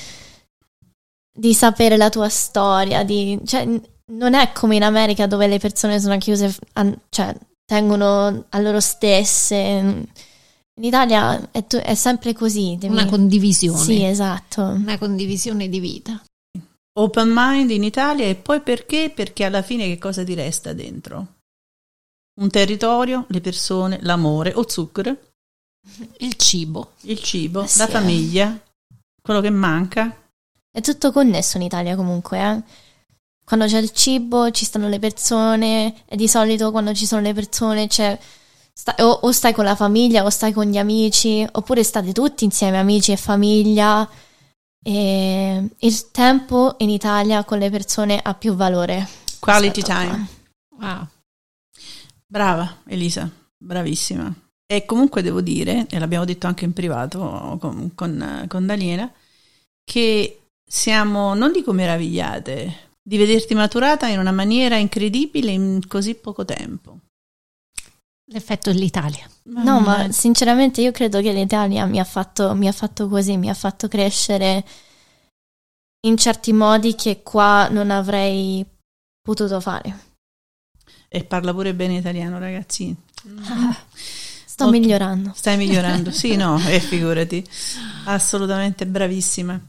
di sapere la tua storia, di, cioè, non è come in America dove le persone sono chiuse, a- cioè, tengono a loro stesse. In Italia è, tu- è sempre così. devi- Una condivisione. Sì, esatto. Una condivisione di vita. Open mind in Italia e poi perché? Perché alla fine che cosa ti resta dentro? Un territorio, le persone, l'amore o zucchero, Il cibo. il cibo, sì, la famiglia, quello che manca. È tutto connesso in Italia comunque, eh. Quando c'è il cibo ci stanno le persone e di solito quando ci sono le persone c'è sta- o, o stai con la famiglia o stai con gli amici oppure state tutti insieme amici e famiglia e il tempo in Italia con le persone ha più valore. Quality a qua. time. Wow. Brava Elisa, bravissima. E comunque devo dire, e l'abbiamo detto anche in privato con, con, con Daniela, che siamo, non dico meravigliate, di vederti maturata in una maniera incredibile in così poco tempo. L'effetto dell'Italia. No, ma sinceramente io credo che l'Italia mi ha fatto, mi ha fatto così, mi ha fatto crescere in certi modi che qua non avrei potuto fare. E parla pure bene italiano, ragazzi. Sto Molto- migliorando. Stai migliorando. Sì, no, eh, figurati. Assolutamente bravissima.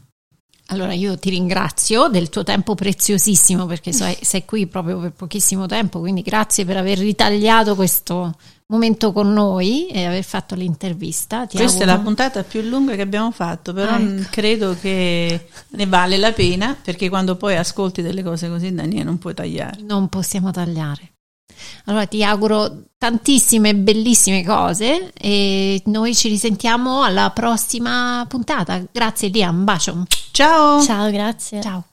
Allora io ti ringrazio del tuo tempo preziosissimo perché sei, sei qui proprio per pochissimo tempo, quindi grazie per aver ritagliato questo momento con noi e aver fatto l'intervista. Ti Questa è auguro- la puntata più lunga che abbiamo fatto, però Ah, ecco. mm, credo che ne vale la pena perché quando poi ascolti delle cose così, Daniele, non puoi tagliare. Non possiamo tagliare. Allora ti auguro tantissime bellissime cose e noi ci risentiamo alla prossima puntata. Grazie Lia, un bacio. Ciao! Ciao, grazie. Ciao.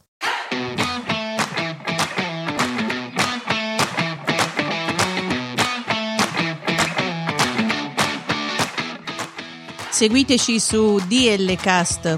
Seguiteci su dlcast.com,